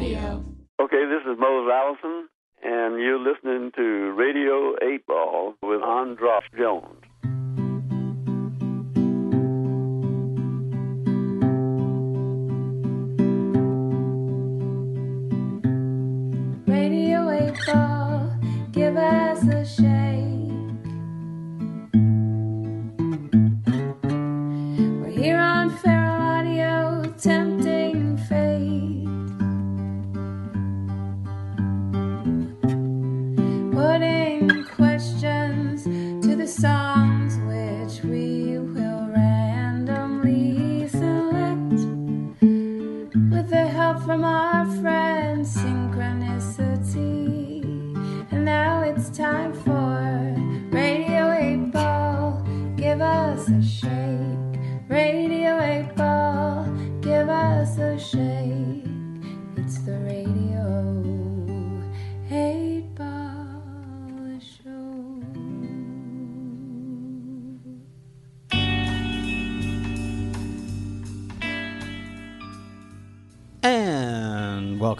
Radio. Okay, this is Mose Allison, and you're listening to Radio 8 Ball with Andras Jones.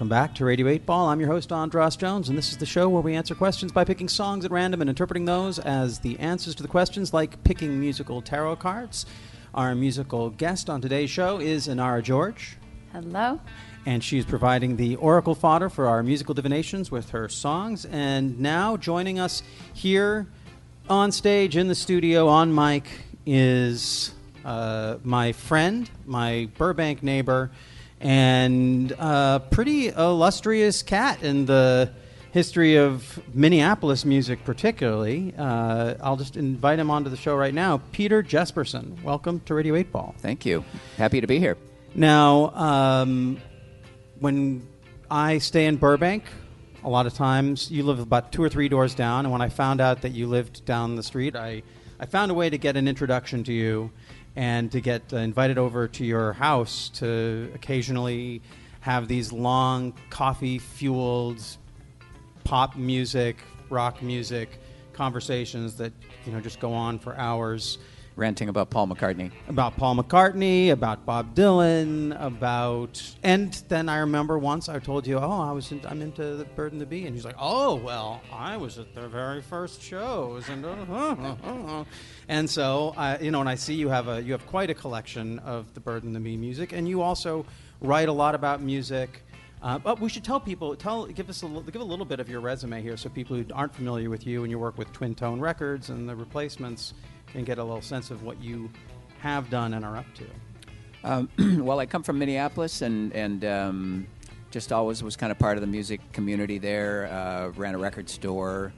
Welcome back to Radio 8 Ball. I'm your host, Andras Jones, and this is the show where we answer questions by picking songs at random and interpreting those as the answers to the questions, like picking musical tarot cards. Our musical guest on today's show is Inara George, Hello. and she's providing the oracle fodder for our musical divinations with her songs. And now joining us here on stage in the studio on mic is uh, my friend, my Burbank neighbor, and a pretty illustrious cat in the history of Minneapolis music, particularly. Uh, I'll just invite him onto the show right now. Peter Jesperson, welcome to Radio 8 Ball. Thank you. Happy to be here. Now, um, when I stay in Burbank, a lot of times you live about two or three doors down, and when I found out that you lived down the street, I, I found a way to get an introduction to you and to get uh, invited over to your house to occasionally have these long coffee fueled pop music, rock music conversations that you know just go on for hours Ranting about Paul McCartney. about Paul McCartney, about Bob Dylan, about and then I remember once I told you, oh, I was in, I'm into the Bird and the Bee, and he's like, oh, well, I was at their very first shows, and uh, uh, uh, uh. and so I, you know, and I see you have a you have quite a collection of the Bird and the Bee music, and you also write a lot about music. Uh, but we should tell people, tell, give us a, give a little bit of your resume here, so people who aren't familiar with you and your work with Twin Tone Records and the Replacements can get a little sense of what you have done and are up to. Um, well, I come from Minneapolis and, and um, just always was kind of part of the music community there. Uh, ran a record store.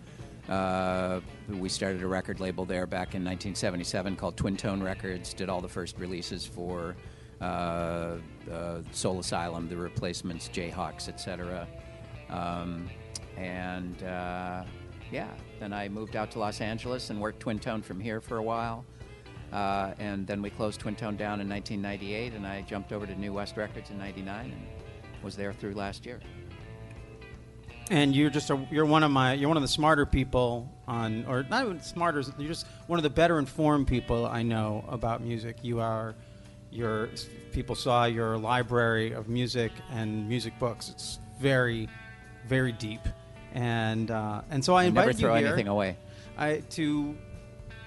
Uh, we started a record label there back in 1977 called Twin Tone Records. Did all the first releases for uh, uh, Soul Asylum, The Replacements, Jayhawks, etc. Um, and uh, yeah, then I moved out to Los Angeles and worked Twin Tone from here for a while. Uh, and then we closed Twin Tone down in 1998, and I jumped over to New West Records in '99 and was there through last year. And you're just a, you're one of my you're one of the smarter people on or not even smarter you're just one of the better informed people I know about music. You are your people saw your library of music and music books. It's very very deep. And uh, and so I invite never invited throw you here anything away. I, to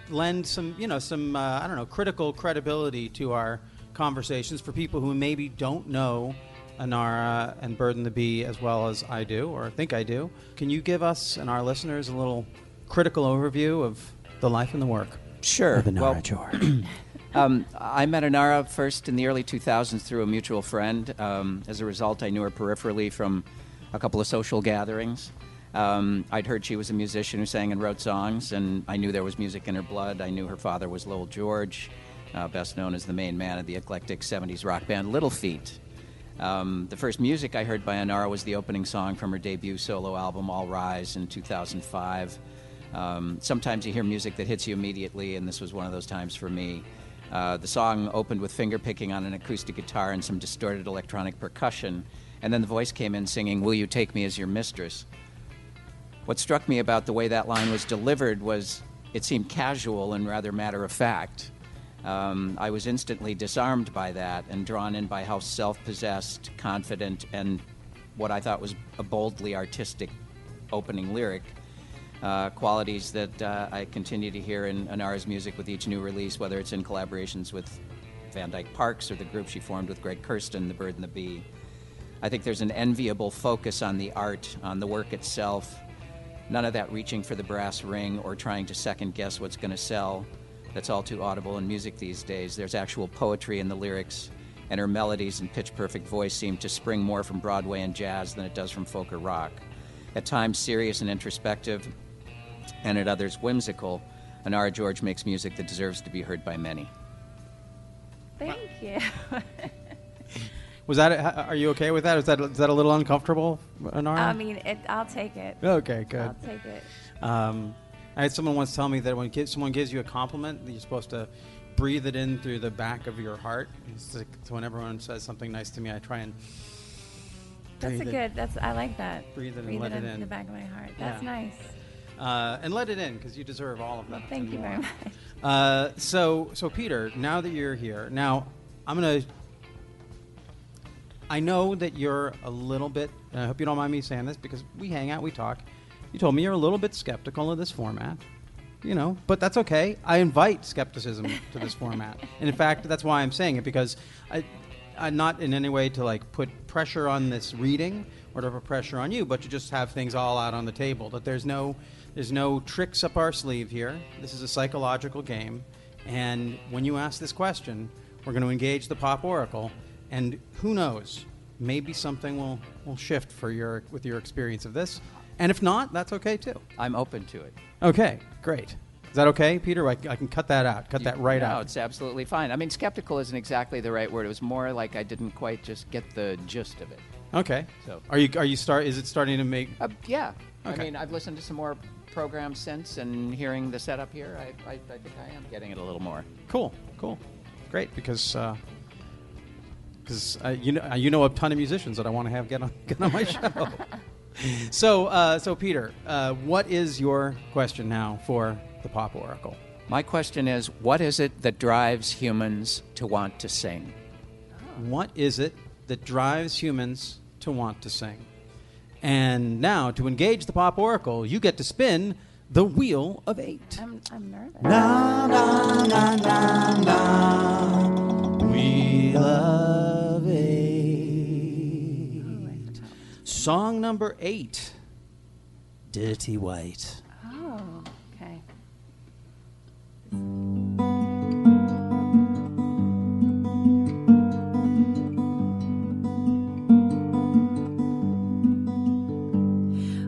lend some, you know, some, uh, I don't know, critical credibility to our conversations for people who maybe don't know Inara and Bird and the Bee as well as I do, or think I do. Can you give us and our listeners a little critical overview of the life and the work Sure. of Inara Well, George? Um, I met Inara first in the early 2000s through a mutual friend. Um, as a result, I knew her peripherally from a couple of social gatherings. Um, I'd heard she was a musician who sang and wrote songs, and I knew there was music in her blood. I knew her father was Lowell George, uh, best known as the main man of the eclectic 70s rock band Little Feat. Um, the first music I heard by Inara was the opening song from her debut solo album, All Rise, in 2005. Um, sometimes you hear music that hits you immediately, and this was one of those times for me. Uh, the song opened with finger picking on an acoustic guitar and some distorted electronic percussion, and then the voice came in singing, Will You Take Me as Your Mistress? What struck me about the way that line was delivered was it seemed casual and rather matter of fact. Um, I was instantly disarmed by that and drawn in by how self possessed, confident, and what I thought was a boldly artistic opening lyric. Uh, qualities that uh, I continue to hear in Inara's music with each new release, whether it's in collaborations with Van Dyke Parks or the group she formed with Greg Kurstin, The Bird and the Bee. I think there's an enviable focus on the art, on the work itself. None of that reaching for the brass ring or trying to second guess what's going to sell. That's all too audible in music these days. There's actual poetry in the lyrics, and her melodies and pitch perfect voice seem to spring more from Broadway and jazz than it does from folk or rock. At times serious and introspective, and at others whimsical, Inara George makes music that deserves to be heard by many. Thank you. Was that? Are you okay with that? Is that is that a little uncomfortable, Inara? I mean, it, I'll take it. okay, good. I'll take it. Um, I had someone once tell me that when someone gives you a compliment, you're supposed to breathe it in through the back of your heart. Like, so when everyone says something nice to me, I try and That's a good. That's I like that. Breathe it and Breathe let it it in the back of my heart. That's Yeah. nice. uh, and let it in because you deserve all of that. Thank you more. very much. Uh, so, so Peter, now that you're here, now I'm gonna. I know that you're a little bit. And I hope you don't mind me saying this because we hang out, we talk. You told me you're a little bit skeptical of this format, you know, but that's okay. I invite skepticism to this format, and in fact, that's why I'm saying it because I, I'm not in any way to like put pressure on this reading or to put pressure on you, but to just have things all out on the table. That there's no, there's no tricks up our sleeve here. This is a psychological game, and when you ask this question, we're going to engage the pop oracle, and who knows, maybe something will will shift for your with your experience of this, and if not, that's okay too. I'm open to it. Okay, great. Is that okay, Peter? I, I can cut that out. Cut that right no, out. No, it's absolutely fine. I mean, skeptical isn't exactly the right word. It was more like I didn't quite just get the gist of it. Okay. So- are you are you start? Is it starting to make? Uh, yeah. Okay. I mean, I've listened to some more programs since, and hearing the setup here, I, I, I think I am getting it a little more. Cool, cool, great. Because because uh, you know uh, you know a ton of musicians that I want to have get on get on my show. so uh, so Peter, uh, what is your question now for the Pop Oracle? My question is what is it that drives humans to want to sing? What is it that drives humans to want to sing? And now to engage the Pop Oracle, you get to spin the wheel of eight. I'm I'm nervous. Na, na, na, na, Song number eight Dirty White. Oh, okay.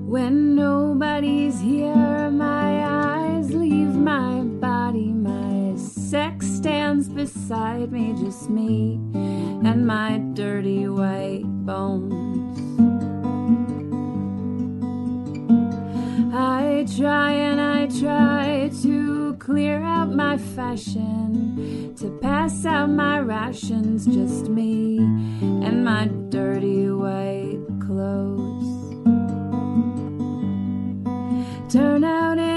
When nobody's here, my eyes leave my body. My sex stands beside me, just me and my dirty white bones. Try and I try to clear out my fashion, to pass out my rations, just me and my dirty white clothes. Turn out inside,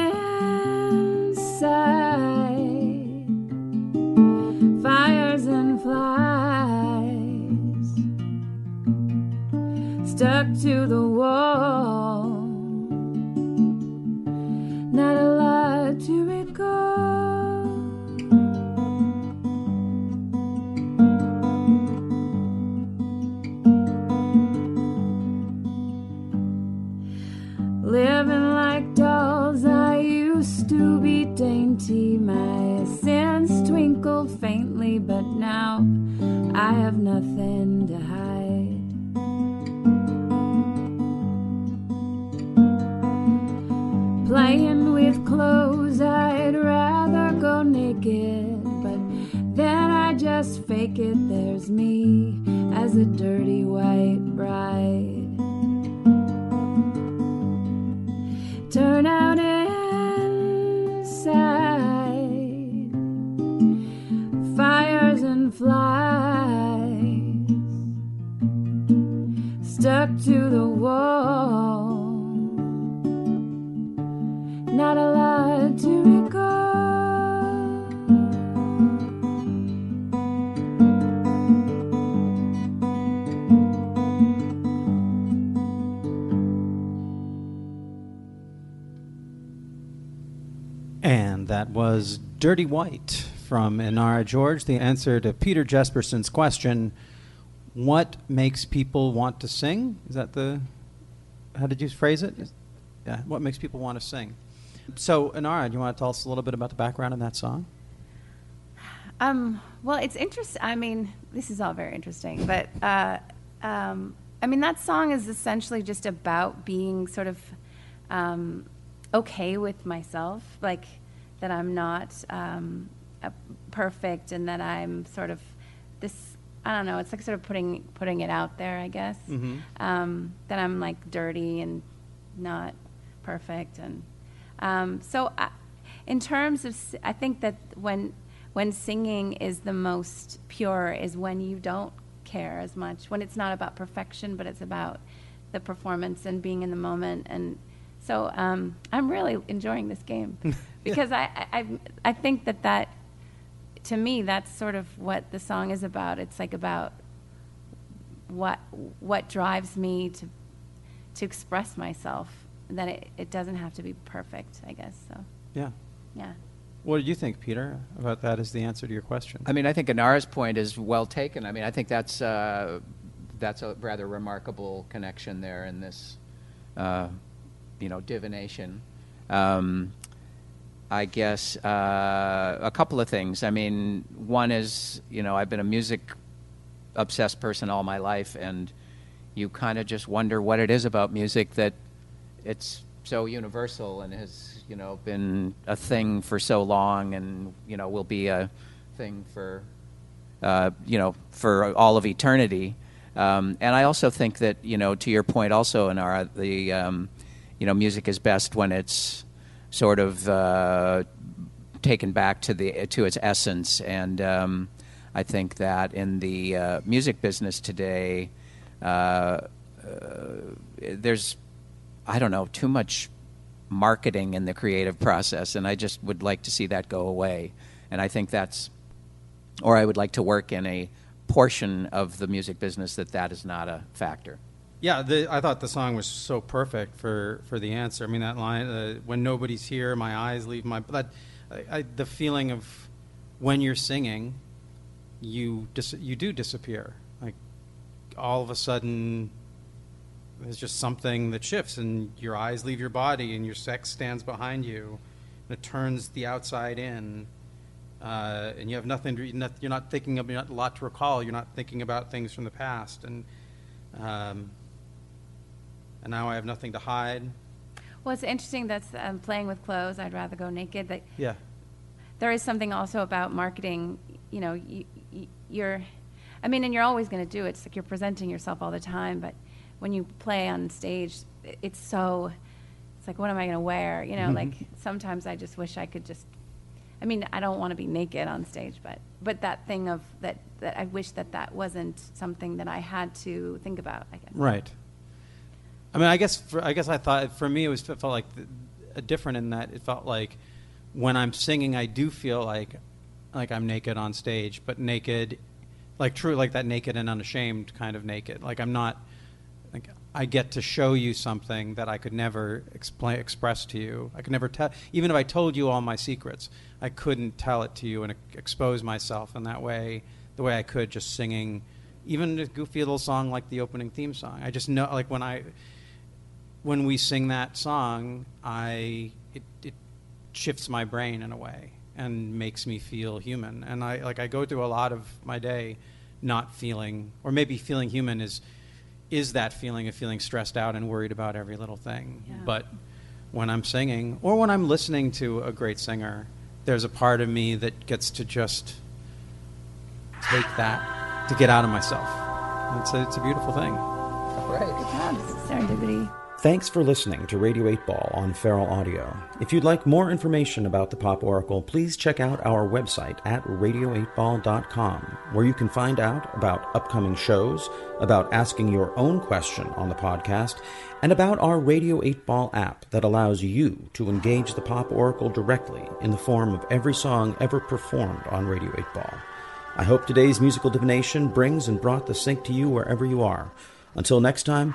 to be dainty. My sins twinkled faintly, but now I have nothing to hide. Playing with clothes, I'd rather go naked, but then I just fake it. There's me as a dirty white bride. Turn out was Dirty White from Inara George, the answer to Peter Jesperson's question What makes people want to sing? Is that the. How did you phrase it? Yeah, what makes people want to sing? So, Inara, do you want to tell us a little bit about the background of that song? Um, well, it's interesting. I mean, this is all very interesting, but uh, um, I mean, that song is essentially just about being sort of um, okay with myself, like that I'm not um, perfect and that I'm sort of this. I don't know. It's like sort of putting putting it out there, I guess. Mm-hmm. Um, that I'm like dirty and not perfect, and um, so I, in terms of, I think that when when singing is the most pure is when you don't care as much, when it's not about perfection, but it's about the performance and being in the moment. And so um, I'm really enjoying this game because I, I, I think that that, to me, that's sort of what the song is about. It's like about what, what drives me to, to express myself, that it, it doesn't have to be perfect, I guess. So, yeah. Yeah. What do you think, Peter, about that as the answer to your question? I mean, I think Inara's point is well taken. I mean, I think that's uh, that's a rather remarkable connection there in this, uh, you know, divination. Um, I guess uh, a couple of things. I mean, one is you know I've been a music obsessed person all my life, and you kind of just wonder what it is about music that it's so universal and has you know been a thing for so long, and you know will be a thing for uh, you know for all of eternity. Um, and I also think that you know to your point also our the um, you know music is best when it's sort of uh, taken back to the to its essence and um, I think that in the uh, music business today uh, uh, there's I don't know, too much marketing in the creative process, and I just would like to see that go away. And I think that's, or I would like to work in a portion of the music business that that is not a factor. Yeah, the, I thought the song was so perfect for, for the answer. I mean, that line, uh, "When nobody's here, my eyes leave my," that, I, I, the feeling of when you're singing, you dis- you do disappear. Like all of a sudden, there's just something that shifts and your eyes leave your body and your sex stands behind you and it turns the outside in uh, and you have nothing to, you're not thinking of a lot to recall you're not thinking about things from the past and um, and now I have nothing to hide well it's interesting that's um, playing with clothes I'd rather go naked that yeah there is something also about marketing you know you, you're I mean and you're always going to do it it's like you're presenting yourself all the time but when you play on stage, it's so, it's like, what am I going to wear? You know, mm-hmm. like sometimes I just wish I could just, I mean, I don't want to be naked on stage, but, but that thing of that, that I wish that that wasn't something that I had to think about, I guess. Right. I mean, I guess, for, I guess I thought, for me, it was, it felt like the, different in that it felt like when I'm singing, I do feel like, like I'm naked on stage, but naked, like true, like that naked and unashamed kind of naked. Like I'm not, like I get to show you something that I could never explain, express to you. I could never tell, even if I told you all my secrets, I couldn't tell it to you and expose myself in that way, the way I could just singing, even a goofy little song like the opening theme song. I just know, like when I, when we sing that song, I it, it shifts my brain in a way and makes me feel human. And I like I go through a lot of my day not feeling, or maybe feeling human is is that feeling of feeling stressed out and worried about every little thing. Yeah. But when I'm singing or when I'm listening to a great singer, there's a part of me that gets to just take that to get out of myself. It's a, it's a beautiful thing. Right. Good job. Serendipity. Thanks for listening to Radio 8 Ball on Feral Audio. If you'd like more information about the Pop Oracle, please check out our website at radio8ball.com, where you can find out about upcoming shows, about asking your own question on the podcast, and about our Radio 8 Ball app that allows you to engage the Pop Oracle directly in the form of every song ever performed on Radio 8 Ball. I hope today's musical divination brings and brought the sync to you wherever you are. Until next time,